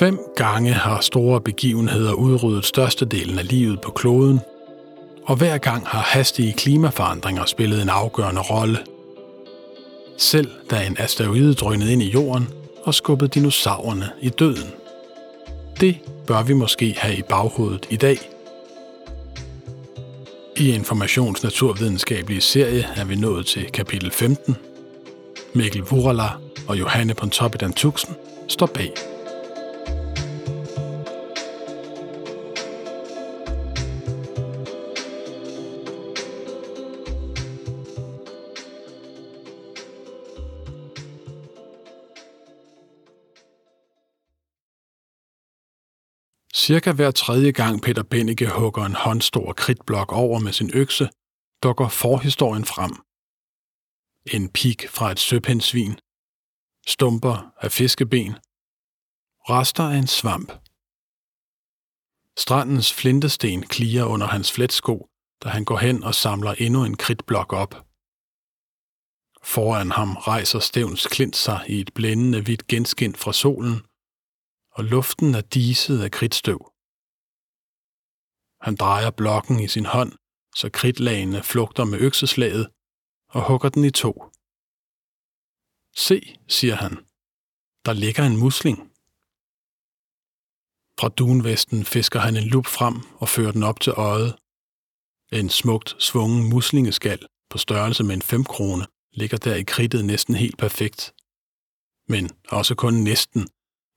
Fem gange har store begivenheder udryddet størstedelen af livet på kloden, og hver gang har hastige klimaforandringer spillet en afgørende rolle. Selv da en asteroide drønede ind i jorden og skubbede dinosaurerne i døden. Det bør vi måske have i baghovedet i dag. I Informations Naturvidenskabelige serie er vi nået til kapitel 15. Mikkel Vurala og Johanne Pontoppidan Tuxen står bag. Cirka hver tredje gang Peter Bennike hugger en håndstor kridtblok over med sin økse, dukker forhistorien frem. En pik fra et søpindsvin, stumper af fiskeben, rester af en svamp. Strandens flintesten kliger under hans fletsko, da han går hen og samler endnu en kridtblok op. Foran ham rejser Stævns klint sig i et blændende hvidt genskin fra solen, og luften er diset af kridtstøv. Han drejer blokken i sin hånd, så kridtlagene flugter med økseslaget og hugger den i to. Se, siger han. Der ligger en musling. Fra dunvesten fisker han en lup frem og fører den op til øjet. En smukt svungen muslingeskal på størrelse med en 5 krone ligger der i kridtet næsten helt perfekt. Men også kun næsten,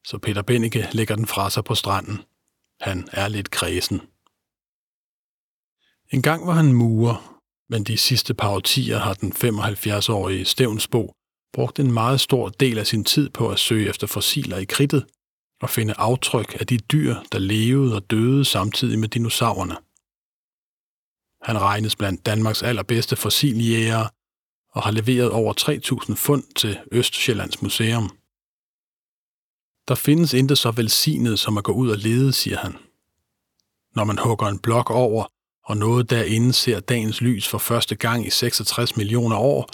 så Peter Bennike lægger den fra sig på stranden. Han er lidt kredsen. En gang var han murer, men de sidste par årtier har den 75-årige Stævnsbo brugt en meget stor del af sin tid på at søge efter fossiler i kridtet og finde aftryk af de dyr, der levede og døde samtidig med dinosaurerne. Han regnes blandt Danmarks allerbedste fossiljægere og har leveret over 3.000 fund til Østjyllands Museum. Der findes intet så velsignet som at gå ud og lede, siger han. Når man hugger en blok over, og noget derinde ser dagens lys for første gang i 66 millioner år.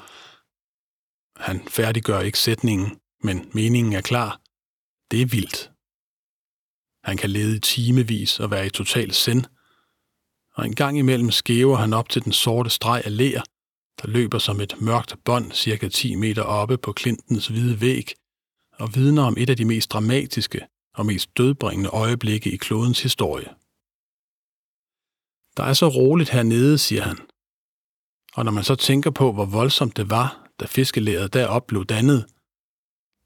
Han færdiggør ikke sætningen, men meningen er klar. Det er vildt. Han kan lede i timevis og være i total sind, og en gang imellem skæver han op til den sorte streg af ler, der løber som et mørkt bånd cirka 10 meter oppe på klintens hvide væg, og vidner om et af de mest dramatiske og mest dødbringende øjeblikke i klodens historie. Der er så roligt hernede, siger han. Og når man så tænker på, hvor voldsomt det var, da fiskelæret derop blev dannet,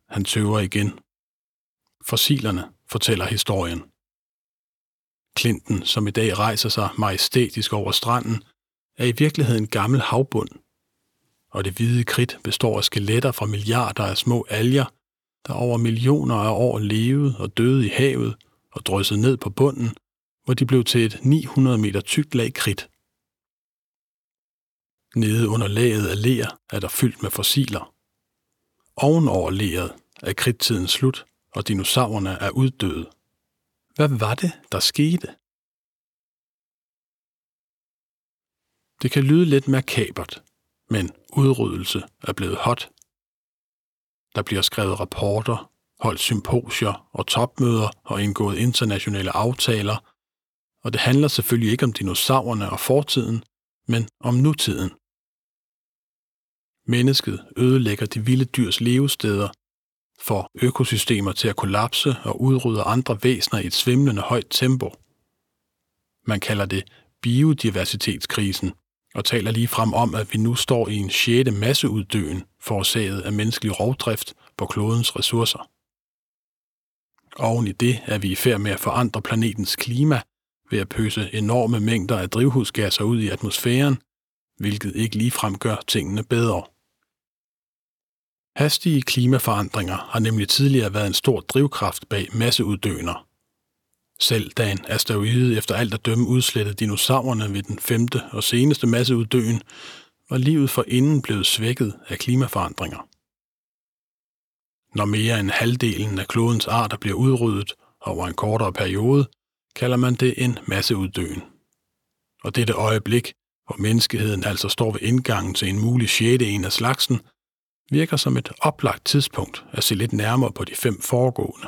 han tøver igen. Fossilerne fortæller historien. Klinten, som i dag rejser sig majestætisk over stranden, er i virkeligheden en gammel havbund. Og det hvide kridt består af skeletter fra milliarder af små alger, der over millioner af år levede og døde i havet og dryssede ned på bunden hvor de blev til et 900 meter tykt lag kridt. Nede under laget af ler er der fyldt med fossiler. Ovenover leret er kridttiden slut, og dinosaurerne er uddøde. Hvad var det, der skete? Det kan lyde lidt makabert, men udryddelse er blevet hot. Der bliver skrevet rapporter, holdt symposier og topmøder og indgået internationale aftaler og det handler selvfølgelig ikke om dinosaurerne og fortiden, men om nutiden. Mennesket ødelægger de vilde dyrs levesteder, får økosystemer til at kollapse og udrydder andre væsener i et svimlende højt tempo. Man kalder det biodiversitetskrisen, og taler lige frem om, at vi nu står i en sjette masseuddøen, forårsaget af menneskelig rovdrift på klodens ressourcer. Oven i det er vi i færd med at forandre planetens klima ved at pøse enorme mængder af drivhusgasser ud i atmosfæren, hvilket ikke ligefrem gør tingene bedre. Hastige klimaforandringer har nemlig tidligere været en stor drivkraft bag masseuddøner. Selv da en asteroide efter alt at dømme udslettede dinosaurerne ved den femte og seneste masseuddøen, var livet for inden blevet svækket af klimaforandringer. Når mere end halvdelen af klodens arter bliver udryddet over en kortere periode, kalder man det en masseuddøen. Og dette øjeblik, hvor menneskeheden altså står ved indgangen til en mulig sjette en af slagsen, virker som et oplagt tidspunkt at se lidt nærmere på de fem foregående.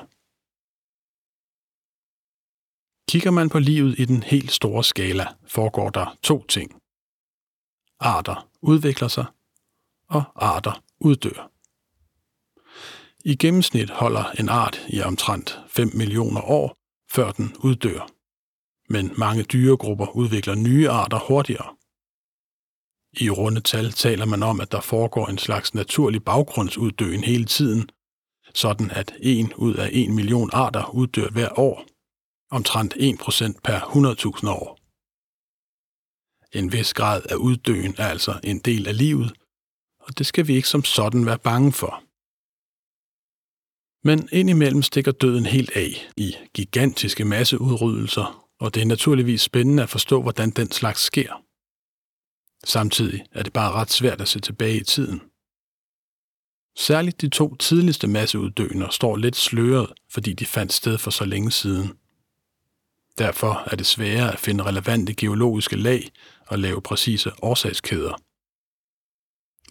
Kigger man på livet i den helt store skala, foregår der to ting. Arter udvikler sig, og arter uddør. I gennemsnit holder en art i omtrent 5 millioner år, før den uddør. Men mange dyregrupper udvikler nye arter hurtigere. I runde tal taler man om, at der foregår en slags naturlig baggrundsuddøen hele tiden, sådan at en ud af en million arter uddør hver år, omtrent 1% per 100.000 år. En vis grad af uddøen er altså en del af livet, og det skal vi ikke som sådan være bange for. Men indimellem stikker døden helt af i gigantiske masseudryddelser, og det er naturligvis spændende at forstå, hvordan den slags sker. Samtidig er det bare ret svært at se tilbage i tiden. Særligt de to tidligste masseuddøner står lidt sløret, fordi de fandt sted for så længe siden. Derfor er det sværere at finde relevante geologiske lag og lave præcise årsagskæder.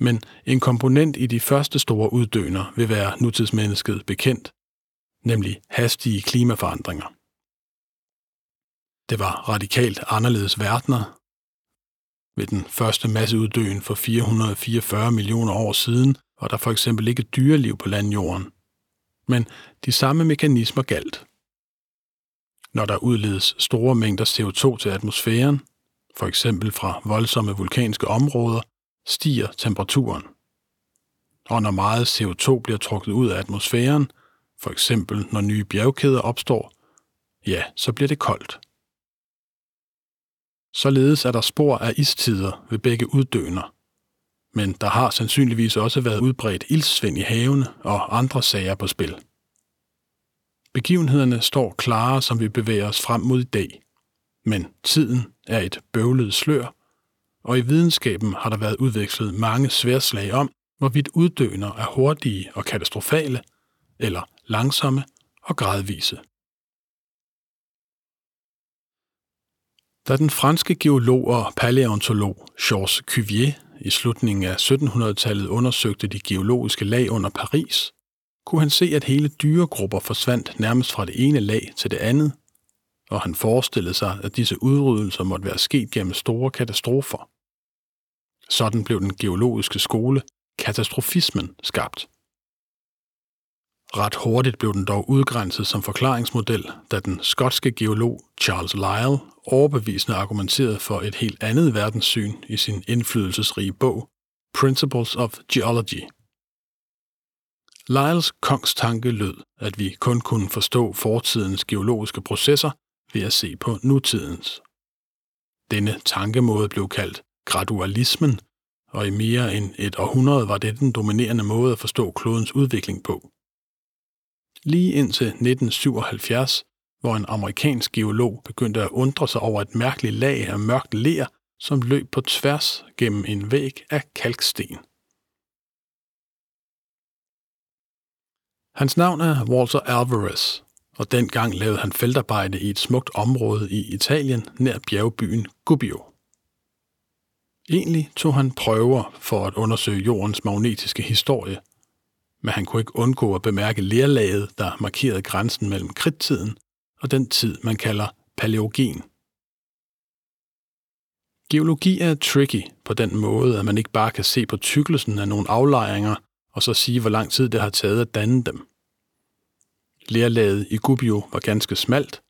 Men en komponent i de første store uddøner vil være nutidsmennesket bekendt, nemlig hastige klimaforandringer. Det var radikalt anderledes verdener. Ved den første masseuddøen for 444 millioner år siden var der for eksempel ikke dyreliv på landjorden. Men de samme mekanismer galt. Når der udledes store mængder CO2 til atmosfæren, for eksempel fra voldsomme vulkanske områder, stiger temperaturen. Og når meget CO2 bliver trukket ud af atmosfæren, for eksempel når nye bjergkæder opstår, ja, så bliver det koldt. Således er der spor af istider ved begge uddøner. Men der har sandsynligvis også været udbredt ildsvind i havene og andre sager på spil. Begivenhederne står klare, som vi bevæger os frem mod i dag. Men tiden er et bøvlet slør, og i videnskaben har der været udvekslet mange sværslag om, hvorvidt uddøner er hurtige og katastrofale, eller langsomme og gradvise. Da den franske geolog og paleontolog Georges Cuvier i slutningen af 1700-tallet undersøgte de geologiske lag under Paris, kunne han se, at hele dyregrupper forsvandt nærmest fra det ene lag til det andet, og han forestillede sig, at disse udryddelser måtte være sket gennem store katastrofer. Sådan blev den geologiske skole, katastrofismen, skabt. Ret hurtigt blev den dog udgrænset som forklaringsmodel, da den skotske geolog Charles Lyell overbevisende argumenterede for et helt andet verdenssyn i sin indflydelsesrige bog Principles of Geology. Lyells kongstanke lød, at vi kun kunne forstå fortidens geologiske processer ved at se på nutidens. Denne tankemåde blev kaldt gradualismen, og i mere end et århundrede var det den dominerende måde at forstå klodens udvikling på. Lige indtil 1977, hvor en amerikansk geolog begyndte at undre sig over et mærkeligt lag af mørkt ler, som løb på tværs gennem en væg af kalksten. Hans navn er Walter Alvarez, og dengang lavede han feltarbejde i et smukt område i Italien nær bjergbyen Gubbio. Egentlig tog han prøver for at undersøge jordens magnetiske historie, men han kunne ikke undgå at bemærke lerlaget, der markerede grænsen mellem kridttiden og den tid, man kalder paleogen. Geologi er tricky på den måde, at man ikke bare kan se på tykkelsen af nogle aflejringer og så sige, hvor lang tid det har taget at danne dem. Lerlaget i Gubbio var ganske smalt,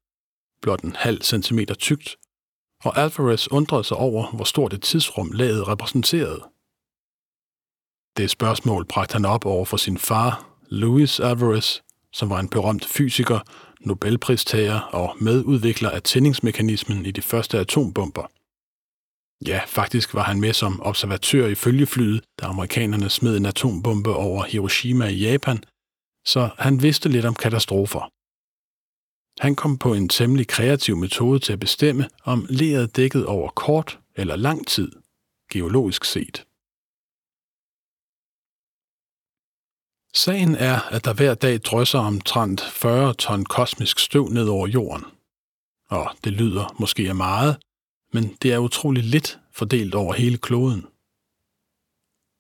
blot en halv centimeter tykt, og Alvarez undrede sig over, hvor stort et tidsrum laget repræsenterede. Det spørgsmål bragte han op over for sin far, Louis Alvarez, som var en berømt fysiker, Nobelpristager og medudvikler af tændingsmekanismen i de første atombomber. Ja, faktisk var han med som observatør i følgeflyet, da amerikanerne smed en atombombe over Hiroshima i Japan, så han vidste lidt om katastrofer. Han kom på en temmelig kreativ metode til at bestemme, om leret dækkede over kort eller lang tid, geologisk set. Sagen er, at der hver dag drysser omtrent 40 ton kosmisk støv ned over jorden. Og det lyder måske af meget, men det er utrolig lidt fordelt over hele kloden.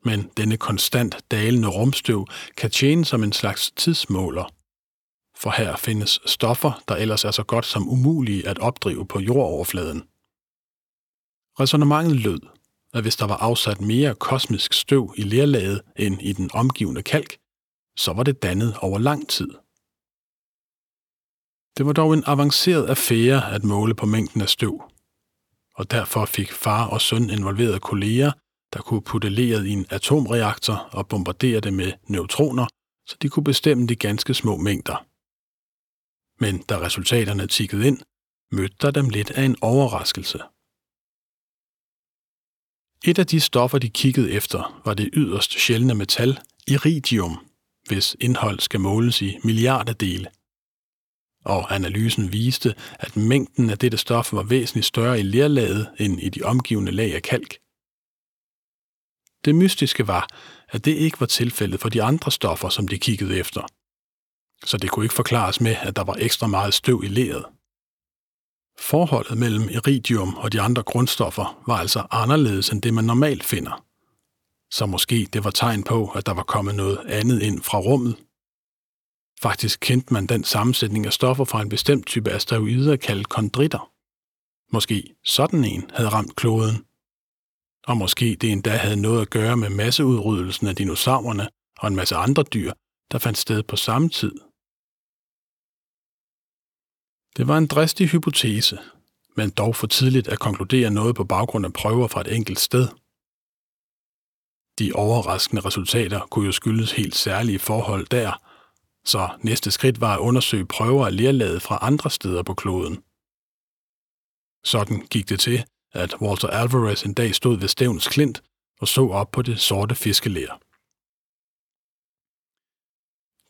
Men denne konstant dalende rumstøv kan tjene som en slags tidsmåler. for her findes stoffer, der ellers er så godt som umulige at opdrive på jordoverfladen. Resonemanget lød, at hvis der var afsat mere kosmisk støv i lerlaget end i den omgivende kalk, så var det dannet over lang tid. Det var dog en avanceret affære at måle på mængden af støv, og derfor fik far og søn involveret kolleger, der kunne putte leret i en atomreaktor og bombardere det med neutroner, så de kunne bestemme de ganske små mængder. Men da resultaterne tikkede ind, mødte der dem lidt af en overraskelse. Et af de stoffer, de kiggede efter, var det yderst sjældne metal, iridium, hvis indhold skal måles i milliarderdele. Og analysen viste, at mængden af dette stof var væsentligt større i lerlaget end i de omgivende lag af kalk. Det mystiske var, at det ikke var tilfældet for de andre stoffer, som de kiggede efter. Så det kunne ikke forklares med, at der var ekstra meget støv i leret. Forholdet mellem iridium og de andre grundstoffer var altså anderledes end det, man normalt finder. Så måske det var tegn på, at der var kommet noget andet ind fra rummet. Faktisk kendte man den sammensætning af stoffer fra en bestemt type asteroider kaldet kondritter. Måske sådan en havde ramt kloden. Og måske det endda havde noget at gøre med masseudryddelsen af dinosaurerne og en masse andre dyr, der fandt sted på samme tid det var en dristig hypotese, men dog for tidligt at konkludere noget på baggrund af prøver fra et enkelt sted. De overraskende resultater kunne jo skyldes helt særlige forhold der, så næste skridt var at undersøge prøver af lerlaget fra andre steder på kloden. Sådan gik det til, at Walter Alvarez en dag stod ved Stævns Klint og så op på det sorte fiskelær.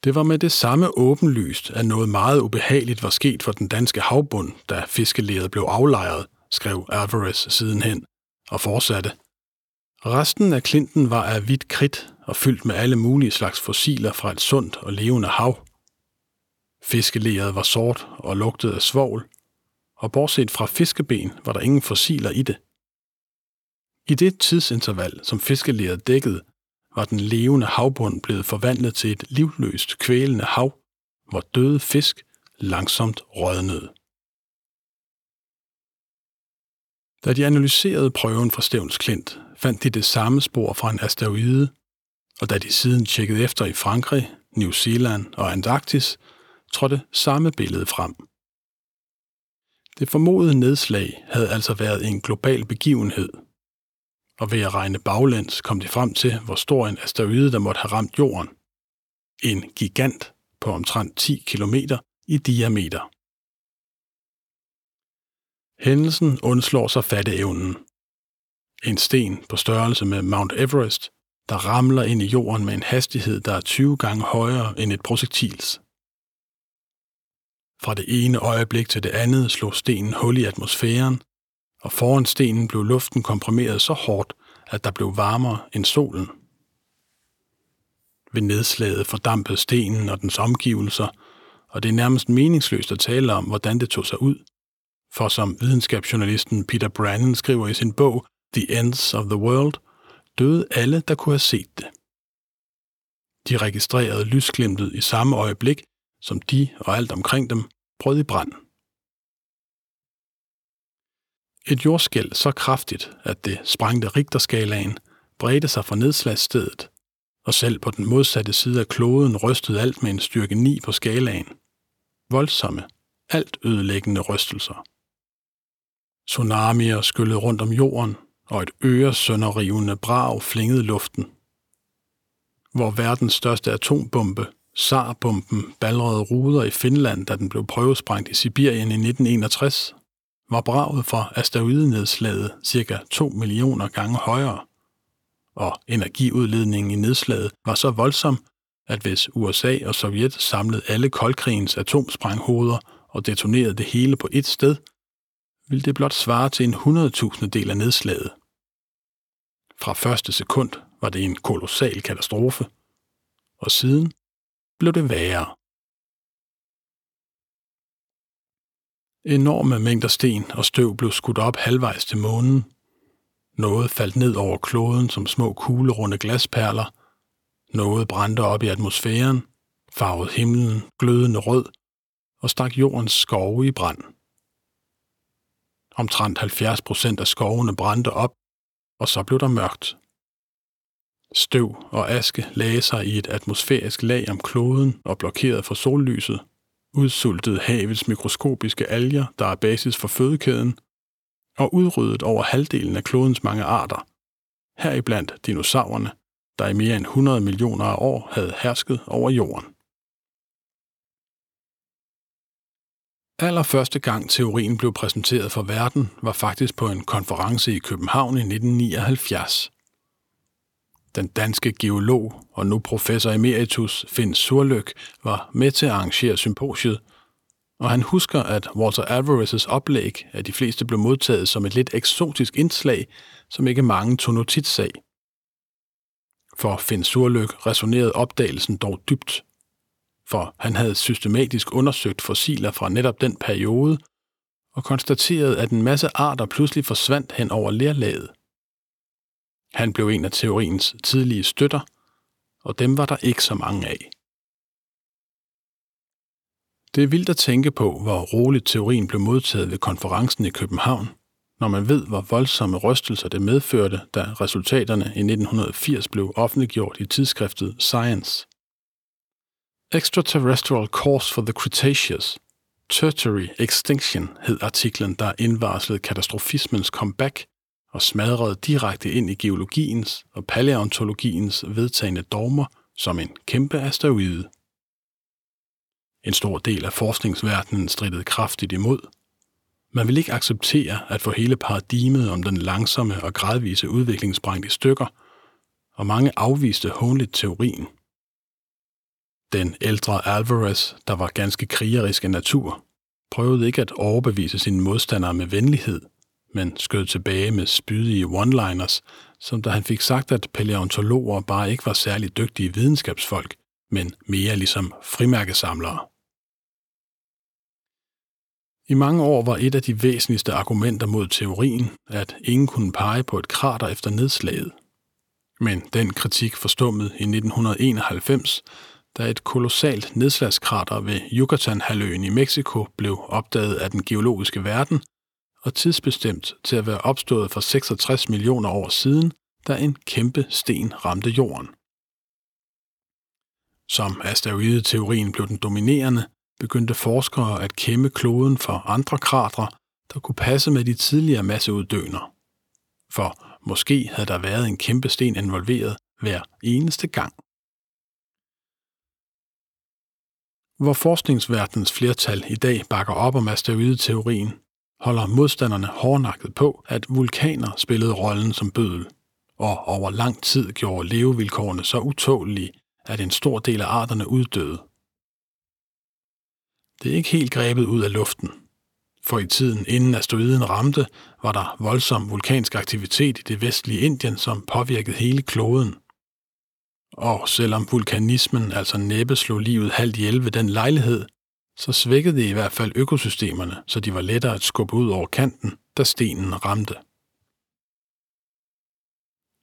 Det var med det samme åbenlyst, at noget meget ubehageligt var sket for den danske havbund, da fiskelæret blev aflejret, skrev Alvarez sidenhen, og fortsatte. Resten af klinten var af hvidt kridt og fyldt med alle mulige slags fossiler fra et sundt og levende hav. Fiskelæret var sort og lugtede af svovl, og bortset fra fiskeben var der ingen fossiler i det. I det tidsinterval, som fiskelæret dækkede, var den levende havbund blevet forvandlet til et livløst kvælende hav, hvor døde fisk langsomt rådnede. Da de analyserede prøven fra Stævns Klint, fandt de det samme spor fra en asteroide, og da de siden tjekkede efter i Frankrig, New Zealand og Antarktis, trådte samme billede frem. Det formodede nedslag havde altså været en global begivenhed – og ved at regne baglæns kom de frem til, hvor stor en asteroide, der måtte have ramt jorden. En gigant på omtrent 10 km i diameter. Hændelsen undslår sig fatteevnen. En sten på størrelse med Mount Everest, der ramler ind i jorden med en hastighed, der er 20 gange højere end et projektils. Fra det ene øjeblik til det andet slog stenen hul i atmosfæren, og foran stenen blev luften komprimeret så hårdt, at der blev varmere end solen. Ved nedslaget fordampede stenen og dens omgivelser, og det er nærmest meningsløst at tale om, hvordan det tog sig ud. For som videnskabsjournalisten Peter Brannon skriver i sin bog The Ends of the World, døde alle, der kunne have set det. De registrerede lysglimtet i samme øjeblik, som de og alt omkring dem brød i brand. Et jordskæld så kraftigt, at det sprængte Richterskalaen, bredte sig fra nedslagsstedet, og selv på den modsatte side af kloden rystede alt med en styrke 9 på skalaen. Voldsomme, alt ødelæggende rystelser. Tsunamier skyllede rundt om jorden, og et øresønderrivende brag flingede luften. Hvor verdens største atombombe, SAR-bomben, balrede ruder i Finland, da den blev prøvesprængt i Sibirien i 1961, var braget fra asteroidenedslaget cirka 2 millioner gange højere, og energiudledningen i nedslaget var så voldsom, at hvis USA og Sovjet samlede alle koldkrigens atomsprænghoveder og detonerede det hele på ét sted, vil det blot svare til en 100.000 del af nedslaget. Fra første sekund var det en kolossal katastrofe, og siden blev det værre. Enorme mængder sten og støv blev skudt op halvvejs til månen. Noget faldt ned over kloden som små kuglerunde glasperler. Noget brændte op i atmosfæren. farvede himlen glødende rød og stak jordens skove i brand. Omtrent 70 procent af skovene brændte op, og så blev der mørkt. Støv og aske lagde sig i et atmosfærisk lag om kloden og blokerede for sollyset, udsultede havets mikroskopiske alger, der er basis for fødekæden, og udryddet over halvdelen af klodens mange arter, heriblandt dinosaurerne, der i mere end 100 millioner af år havde hersket over jorden. Allerførste gang teorien blev præsenteret for verden, var faktisk på en konference i København i 1979. Den danske geolog og nu professor emeritus Finn Surløk var med til at arrangere symposiet, og han husker, at Walter Alvarez's oplæg af de fleste blev modtaget som et lidt eksotisk indslag, som ikke mange tog notits af. For Finn Surløk resonerede opdagelsen dog dybt, for han havde systematisk undersøgt fossiler fra netop den periode og konstateret, at en masse arter pludselig forsvandt hen over lerlaget. Han blev en af teoriens tidlige støtter, og dem var der ikke så mange af. Det er vildt at tænke på, hvor roligt teorien blev modtaget ved konferencen i København, når man ved, hvor voldsomme rystelser det medførte, da resultaterne i 1980 blev offentliggjort i tidsskriftet Science. Extraterrestrial Course for the Cretaceous Tertiary Extinction hed artiklen, der indvarslede katastrofismens comeback og smadrede direkte ind i geologiens og paleontologiens vedtagende dogmer som en kæmpe asteroide. En stor del af forskningsverdenen strittede kraftigt imod. Man vil ikke acceptere at få hele paradigmet om den langsomme og gradvise udvikling sprængt i stykker, og mange afviste håndligt teorien. Den ældre Alvarez, der var ganske krigerisk af natur, prøvede ikke at overbevise sine modstandere med venlighed, men skød tilbage med spydige one-liners, som da han fik sagt, at paleontologer bare ikke var særlig dygtige videnskabsfolk, men mere ligesom frimærkesamlere. I mange år var et af de væsentligste argumenter mod teorien, at ingen kunne pege på et krater efter nedslaget. Men den kritik forstummede i 1991, da et kolossalt nedslagskrater ved Yucatan-halvøen i Mexico blev opdaget af den geologiske verden og tidsbestemt til at være opstået for 66 millioner år siden, da en kæmpe sten ramte jorden. Som asteroideteorien blev den dominerende, begyndte forskere at kæmme kloden for andre kratre, der kunne passe med de tidligere masseuddøner. For måske havde der været en kæmpe sten involveret hver eneste gang. Hvor forskningsverdens flertal i dag bakker op om asteroideteorien, holder modstanderne hårdnakket på, at vulkaner spillede rollen som bødel, og over lang tid gjorde levevilkårene så utålige, at en stor del af arterne uddøde. Det er ikke helt grebet ud af luften, for i tiden inden asteroiden ramte, var der voldsom vulkansk aktivitet i det vestlige Indien, som påvirkede hele kloden. Og selvom vulkanismen altså næppe slog livet halvt ihjel ved den lejlighed, så svækkede det i hvert fald økosystemerne, så de var lettere at skubbe ud over kanten, da stenen ramte.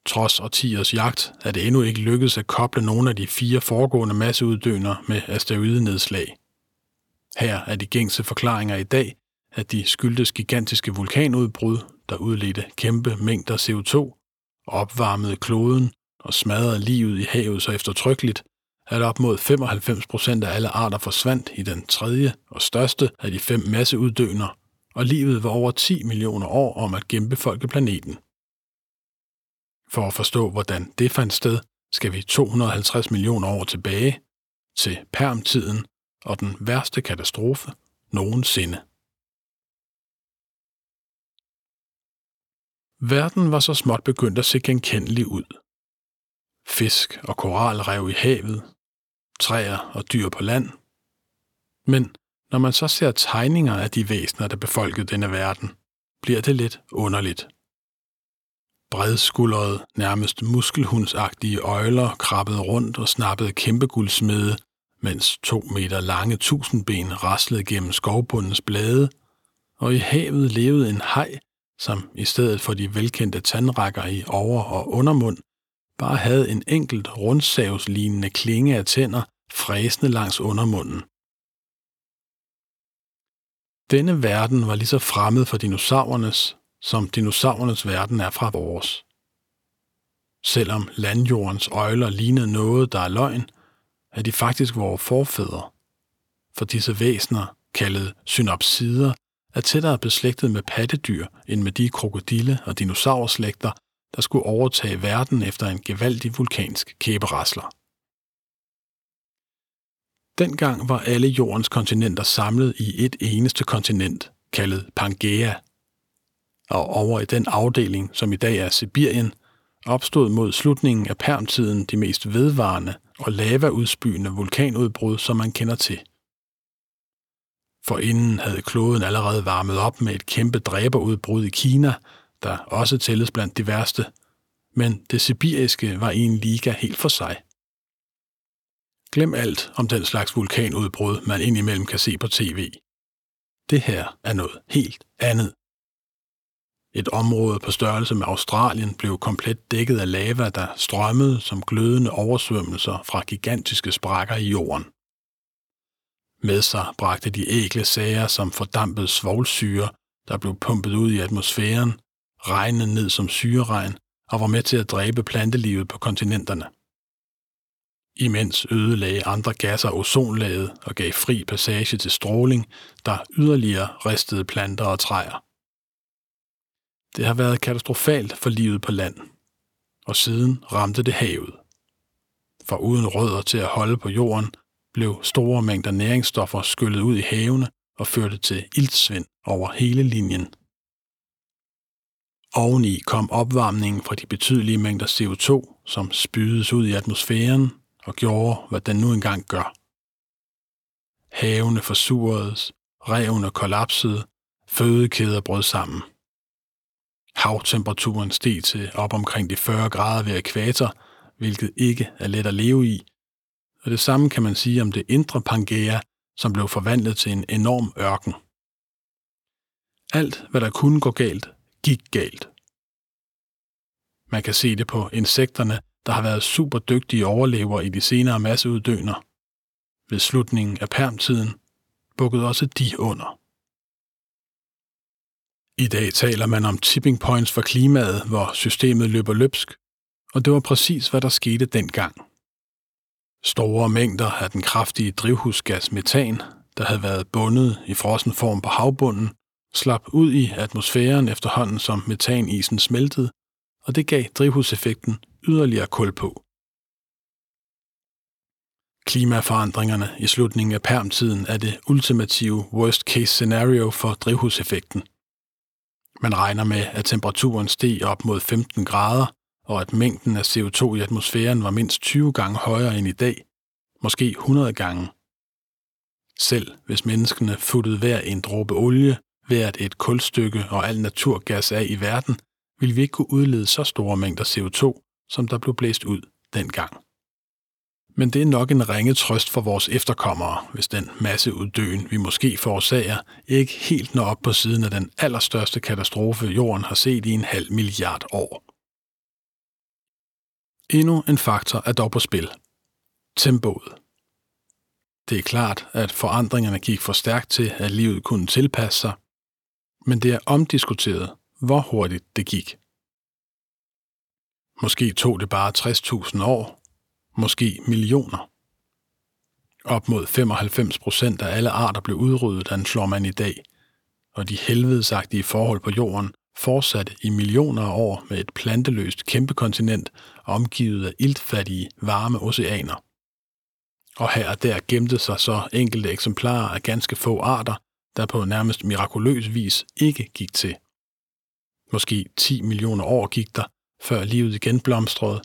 Trods årtiers jagt er det endnu ikke lykkedes at koble nogle af de fire foregående masseuddøner med asteroidenedslag. Her er de gængse forklaringer i dag, at de skyldtes gigantiske vulkanudbrud, der udledte kæmpe mængder CO2, opvarmede kloden og smadrede livet i havet så eftertrykkeligt, at op mod 95 procent af alle arter forsvandt i den tredje og største af de fem masseuddøner, og livet var over 10 millioner år om at genbefolke planeten. For at forstå, hvordan det fandt sted, skal vi 250 millioner år tilbage til permtiden og den værste katastrofe nogensinde. Verden var så småt begyndt at se genkendelig ud. Fisk og koralrev i havet, træer og dyr på land. Men når man så ser tegninger af de væsener, der befolkede denne verden, bliver det lidt underligt. Bredskuldrede, nærmest muskelhundsagtige øjler krabbede rundt og snappede kæmpeguldsmede, mens to meter lange tusindben raslede gennem skovbundens blade, og i havet levede en haj, som i stedet for de velkendte tandrækker i over- og undermund, bare havde en enkelt rundsavslignende klinge af tænder, fræsende langs undermunden. Denne verden var lige så fremmed for dinosaurernes, som dinosaurernes verden er fra vores. Selvom landjordens øjler lignede noget, der er løgn, er de faktisk vores forfædre. For disse væsener, kaldet synopsider, er tættere beslægtet med pattedyr end med de krokodille- og dinosaurslægter, der skulle overtage verden efter en gevaldig vulkansk kæberasler. Dengang var alle jordens kontinenter samlet i et eneste kontinent, kaldet Pangea. Og over i den afdeling, som i dag er Sibirien, opstod mod slutningen af permtiden de mest vedvarende og lavaudspyende vulkanudbrud, som man kender til. For inden havde kloden allerede varmet op med et kæmpe dræberudbrud i Kina, der også tælles blandt de værste, men det sibiriske var i en liga helt for sig. Glem alt om den slags vulkanudbrud, man indimellem kan se på tv. Det her er noget helt andet. Et område på størrelse med Australien blev komplet dækket af lava, der strømmede som glødende oversvømmelser fra gigantiske sprækker i jorden. Med sig bragte de ægle sager som fordampet svovlsyre, der blev pumpet ud i atmosfæren, regnede ned som syreregn og var med til at dræbe plantelivet på kontinenterne. Imens ødelagde andre gasser ozonlaget og gav fri passage til stråling, der yderligere ristede planter og træer. Det har været katastrofalt for livet på land, og siden ramte det havet. For uden rødder til at holde på jorden, blev store mængder næringsstoffer skyllet ud i havene og førte til iltsvind over hele linjen. Oveni kom opvarmningen fra de betydelige mængder CO2, som spydes ud i atmosfæren og gjorde, hvad den nu engang gør. Havene forsuredes, revene kollapsede, fødekæder brød sammen. Havtemperaturen steg til op omkring de 40 grader ved ekvator, hvilket ikke er let at leve i, og det samme kan man sige om det indre Pangea, som blev forvandlet til en enorm ørken. Alt, hvad der kunne gå galt, gik galt. Man kan se det på insekterne, der har været super dygtige overlever i de senere masseuddøner. Ved slutningen af permtiden bukkede også de under. I dag taler man om tipping points for klimaet, hvor systemet løber løbsk, og det var præcis, hvad der skete dengang. Store mængder af den kraftige drivhusgas metan, der havde været bundet i frossen form på havbunden, slap ud i atmosfæren efterhånden som metanisen smeltede, og det gav drivhuseffekten yderligere kul på. Klimaforandringerne i slutningen af permtiden er det ultimative worst case scenario for drivhuseffekten. Man regner med, at temperaturen steg op mod 15 grader, og at mængden af CO2 i atmosfæren var mindst 20 gange højere end i dag, måske 100 gange. Selv hvis menneskene futtede hver en dråbe olie, hvert et kulstykke og al naturgas af i verden, ville vi ikke kunne udlede så store mængder CO2, som der blev blæst ud dengang. Men det er nok en ringe trøst for vores efterkommere, hvis den masseuddøen, vi måske forårsager, ikke helt når op på siden af den allerstørste katastrofe, jorden har set i en halv milliard år. Endnu en faktor er dog på spil. Tempoet. Det er klart, at forandringerne gik for stærkt til, at livet kunne tilpasse sig, men det er omdiskuteret, hvor hurtigt det gik. Måske tog det bare 60.000 år, måske millioner. Op mod 95 procent af alle arter blev udryddet, anslår man i dag, og de helvedesagtige forhold på jorden fortsatte i millioner af år med et planteløst kæmpekontinent omgivet af iltfattige, varme oceaner. Og her og der gemte sig så enkelte eksemplarer af ganske få arter, der på nærmest mirakuløs vis ikke gik til. Måske 10 millioner år gik der, før livet igen blomstrede,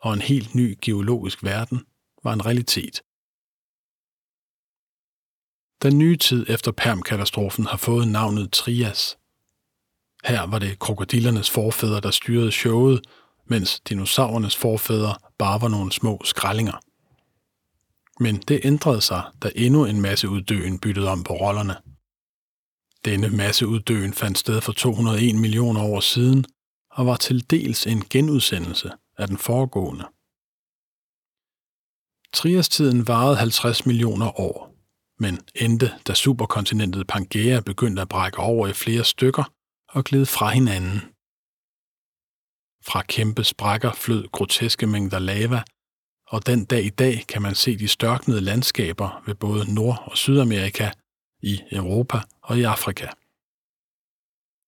og en helt ny geologisk verden var en realitet. Den nye tid efter Perm-katastrofen har fået navnet Trias. Her var det krokodillernes forfædre, der styrede showet, mens dinosaurernes forfædre bare var nogle små skrællinger. Men det ændrede sig, da endnu en masse uddøen byttede om på rollerne. Denne masseuddøen fandt sted for 201 millioner år siden og var til dels en genudsendelse af den foregående. Triastiden varede 50 millioner år, men endte, da superkontinentet Pangea begyndte at brække over i flere stykker og glide fra hinanden. Fra kæmpe sprækker flød groteske mængder lava, og den dag i dag kan man se de størknede landskaber ved både Nord- og Sydamerika, i Europa og i Afrika.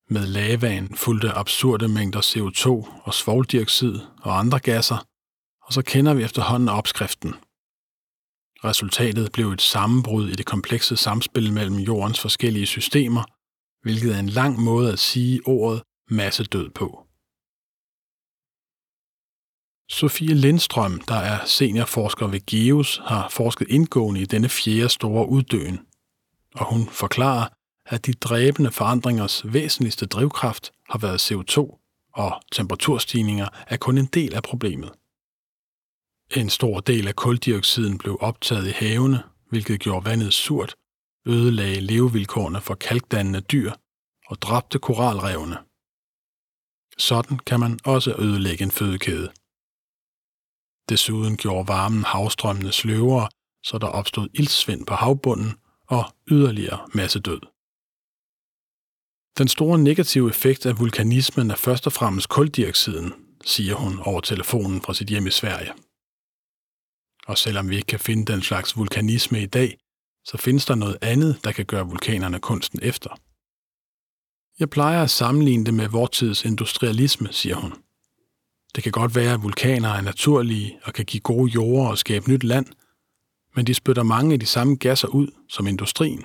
Med lavaen fulgte absurde mængder CO2 og svovldioxid og andre gasser, og så kender vi efterhånden opskriften. Resultatet blev et sammenbrud i det komplekse samspil mellem jordens forskellige systemer, hvilket er en lang måde at sige ordet massedød på. Sofie Lindstrøm, der er seniorforsker ved GEOS, har forsket indgående i denne fjerde store uddøen, og hun forklarer, at de dræbende forandringers væsentligste drivkraft har været CO2, og temperaturstigninger er kun en del af problemet. En stor del af kuldioxiden blev optaget i havene, hvilket gjorde vandet surt, ødelagde levevilkårene for kalkdannende dyr og dræbte koralrevene. Sådan kan man også ødelægge en fødekæde. Desuden gjorde varmen havstrømmene sløvere, så der opstod ildsvind på havbunden og yderligere massedød. Den store negative effekt af vulkanismen er først og fremmest kuldioxiden, siger hun over telefonen fra sit hjem i Sverige. Og selvom vi ikke kan finde den slags vulkanisme i dag, så findes der noget andet, der kan gøre vulkanerne kunsten efter. Jeg plejer at sammenligne det med vortids industrialisme, siger hun. Det kan godt være, at vulkaner er naturlige og kan give gode jorder og skabe nyt land, men de spytter mange af de samme gasser ud som industrien.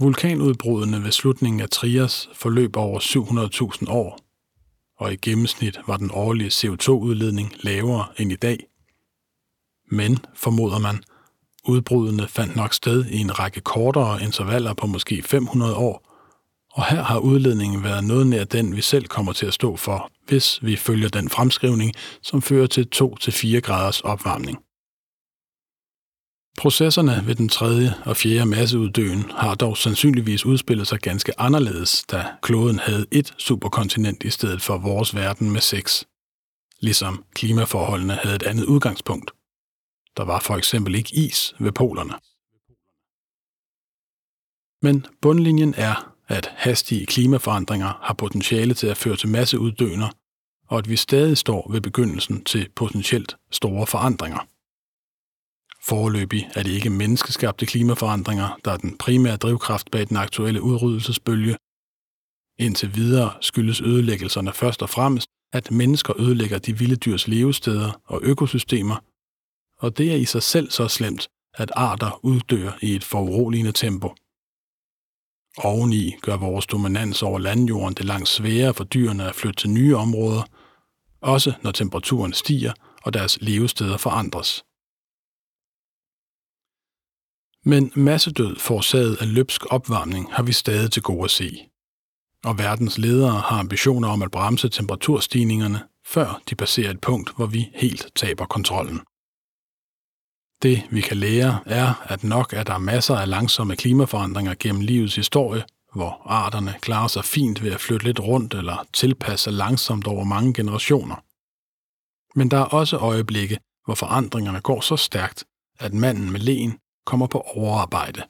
Vulkanudbrudene ved slutningen af Trias forløb over 700.000 år, og i gennemsnit var den årlige CO2-udledning lavere end i dag. Men, formoder man, udbrudene fandt nok sted i en række kortere intervaller på måske 500 år, og her har udledningen været noget nær den, vi selv kommer til at stå for, hvis vi følger den fremskrivning, som fører til 2-4 graders opvarmning. Processerne ved den tredje og fjerde masseuddøen har dog sandsynligvis udspillet sig ganske anderledes, da kloden havde et superkontinent i stedet for vores verden med seks. Ligesom klimaforholdene havde et andet udgangspunkt. Der var for eksempel ikke is ved polerne. Men bundlinjen er, at hastige klimaforandringer har potentiale til at føre til masseuddøner, og at vi stadig står ved begyndelsen til potentielt store forandringer. Foreløbig er det ikke menneskeskabte klimaforandringer, der er den primære drivkraft bag den aktuelle udryddelsesbølge. Indtil videre skyldes ødelæggelserne først og fremmest, at mennesker ødelægger de vilde dyrs levesteder og økosystemer, og det er i sig selv så slemt, at arter uddør i et foruroligende tempo. Oveni gør vores dominans over landjorden det langt sværere for dyrene at flytte til nye områder, også når temperaturen stiger og deres levesteder forandres. Men massedød forårsaget af løbsk opvarmning har vi stadig til gode at se. Og verdens ledere har ambitioner om at bremse temperaturstigningerne, før de passerer et punkt, hvor vi helt taber kontrollen. Det vi kan lære er, at nok er der masser af langsomme klimaforandringer gennem livets historie, hvor arterne klarer sig fint ved at flytte lidt rundt eller tilpasse sig langsomt over mange generationer. Men der er også øjeblikke, hvor forandringerne går så stærkt, at manden med len kommer på overarbejde.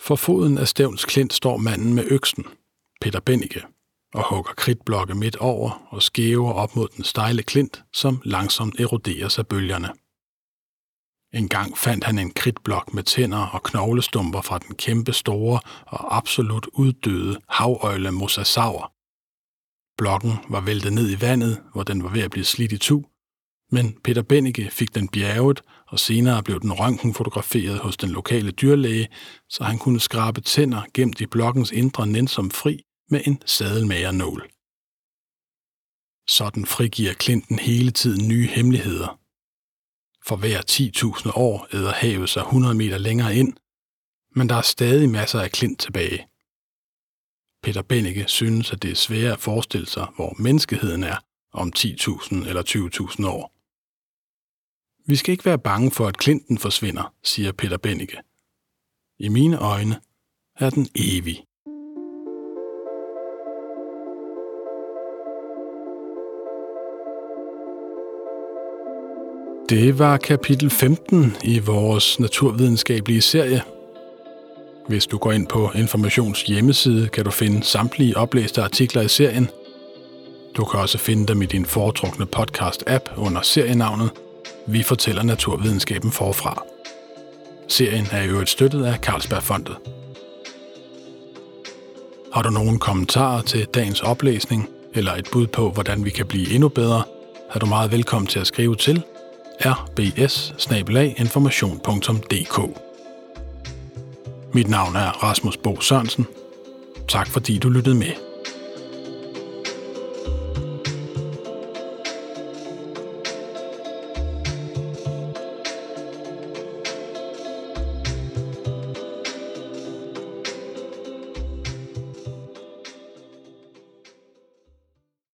For foden af Stævns Klint står manden med øksen, Peter Bennike, og hugger kridtblokke midt over og skæver op mod den stejle klint, som langsomt eroderes af bølgerne. En gang fandt han en kridtblok med tænder og knoglestumper fra den kæmpe store og absolut uddøde havøjle mosasaur. Blokken var væltet ned i vandet, hvor den var ved at blive slidt i tu, men Peter Bennike fik den bjerget, og senere blev den røntgenfotograferet hos den lokale dyrlæge, så han kunne skrabe tænder gemt i blokkens indre nænsom fri med en sadelmagernål. Sådan frigiver Clinton hele tiden nye hemmeligheder. For hver 10.000 år æder havet sig 100 meter længere ind, men der er stadig masser af klint tilbage. Peter Bennike synes, at det er svært at forestille sig, hvor menneskeheden er om 10.000 eller 20.000 år. Vi skal ikke være bange for, at klinten forsvinder, siger Peter Bennike. I mine øjne er den evig. Det var kapitel 15 i vores naturvidenskabelige serie. Hvis du går ind på Informations hjemmeside, kan du finde samtlige oplæste artikler i serien. Du kan også finde dem i din foretrukne podcast-app under serienavnet Vi fortæller naturvidenskaben forfra. Serien er i øvrigt støttet af Carlsbergfondet. Har du nogen kommentarer til dagens oplæsning, eller et bud på, hvordan vi kan blive endnu bedre, er du meget velkommen til at skrive til rbs Mit navn er Rasmus Bo Sørensen. Tak fordi du lyttede med.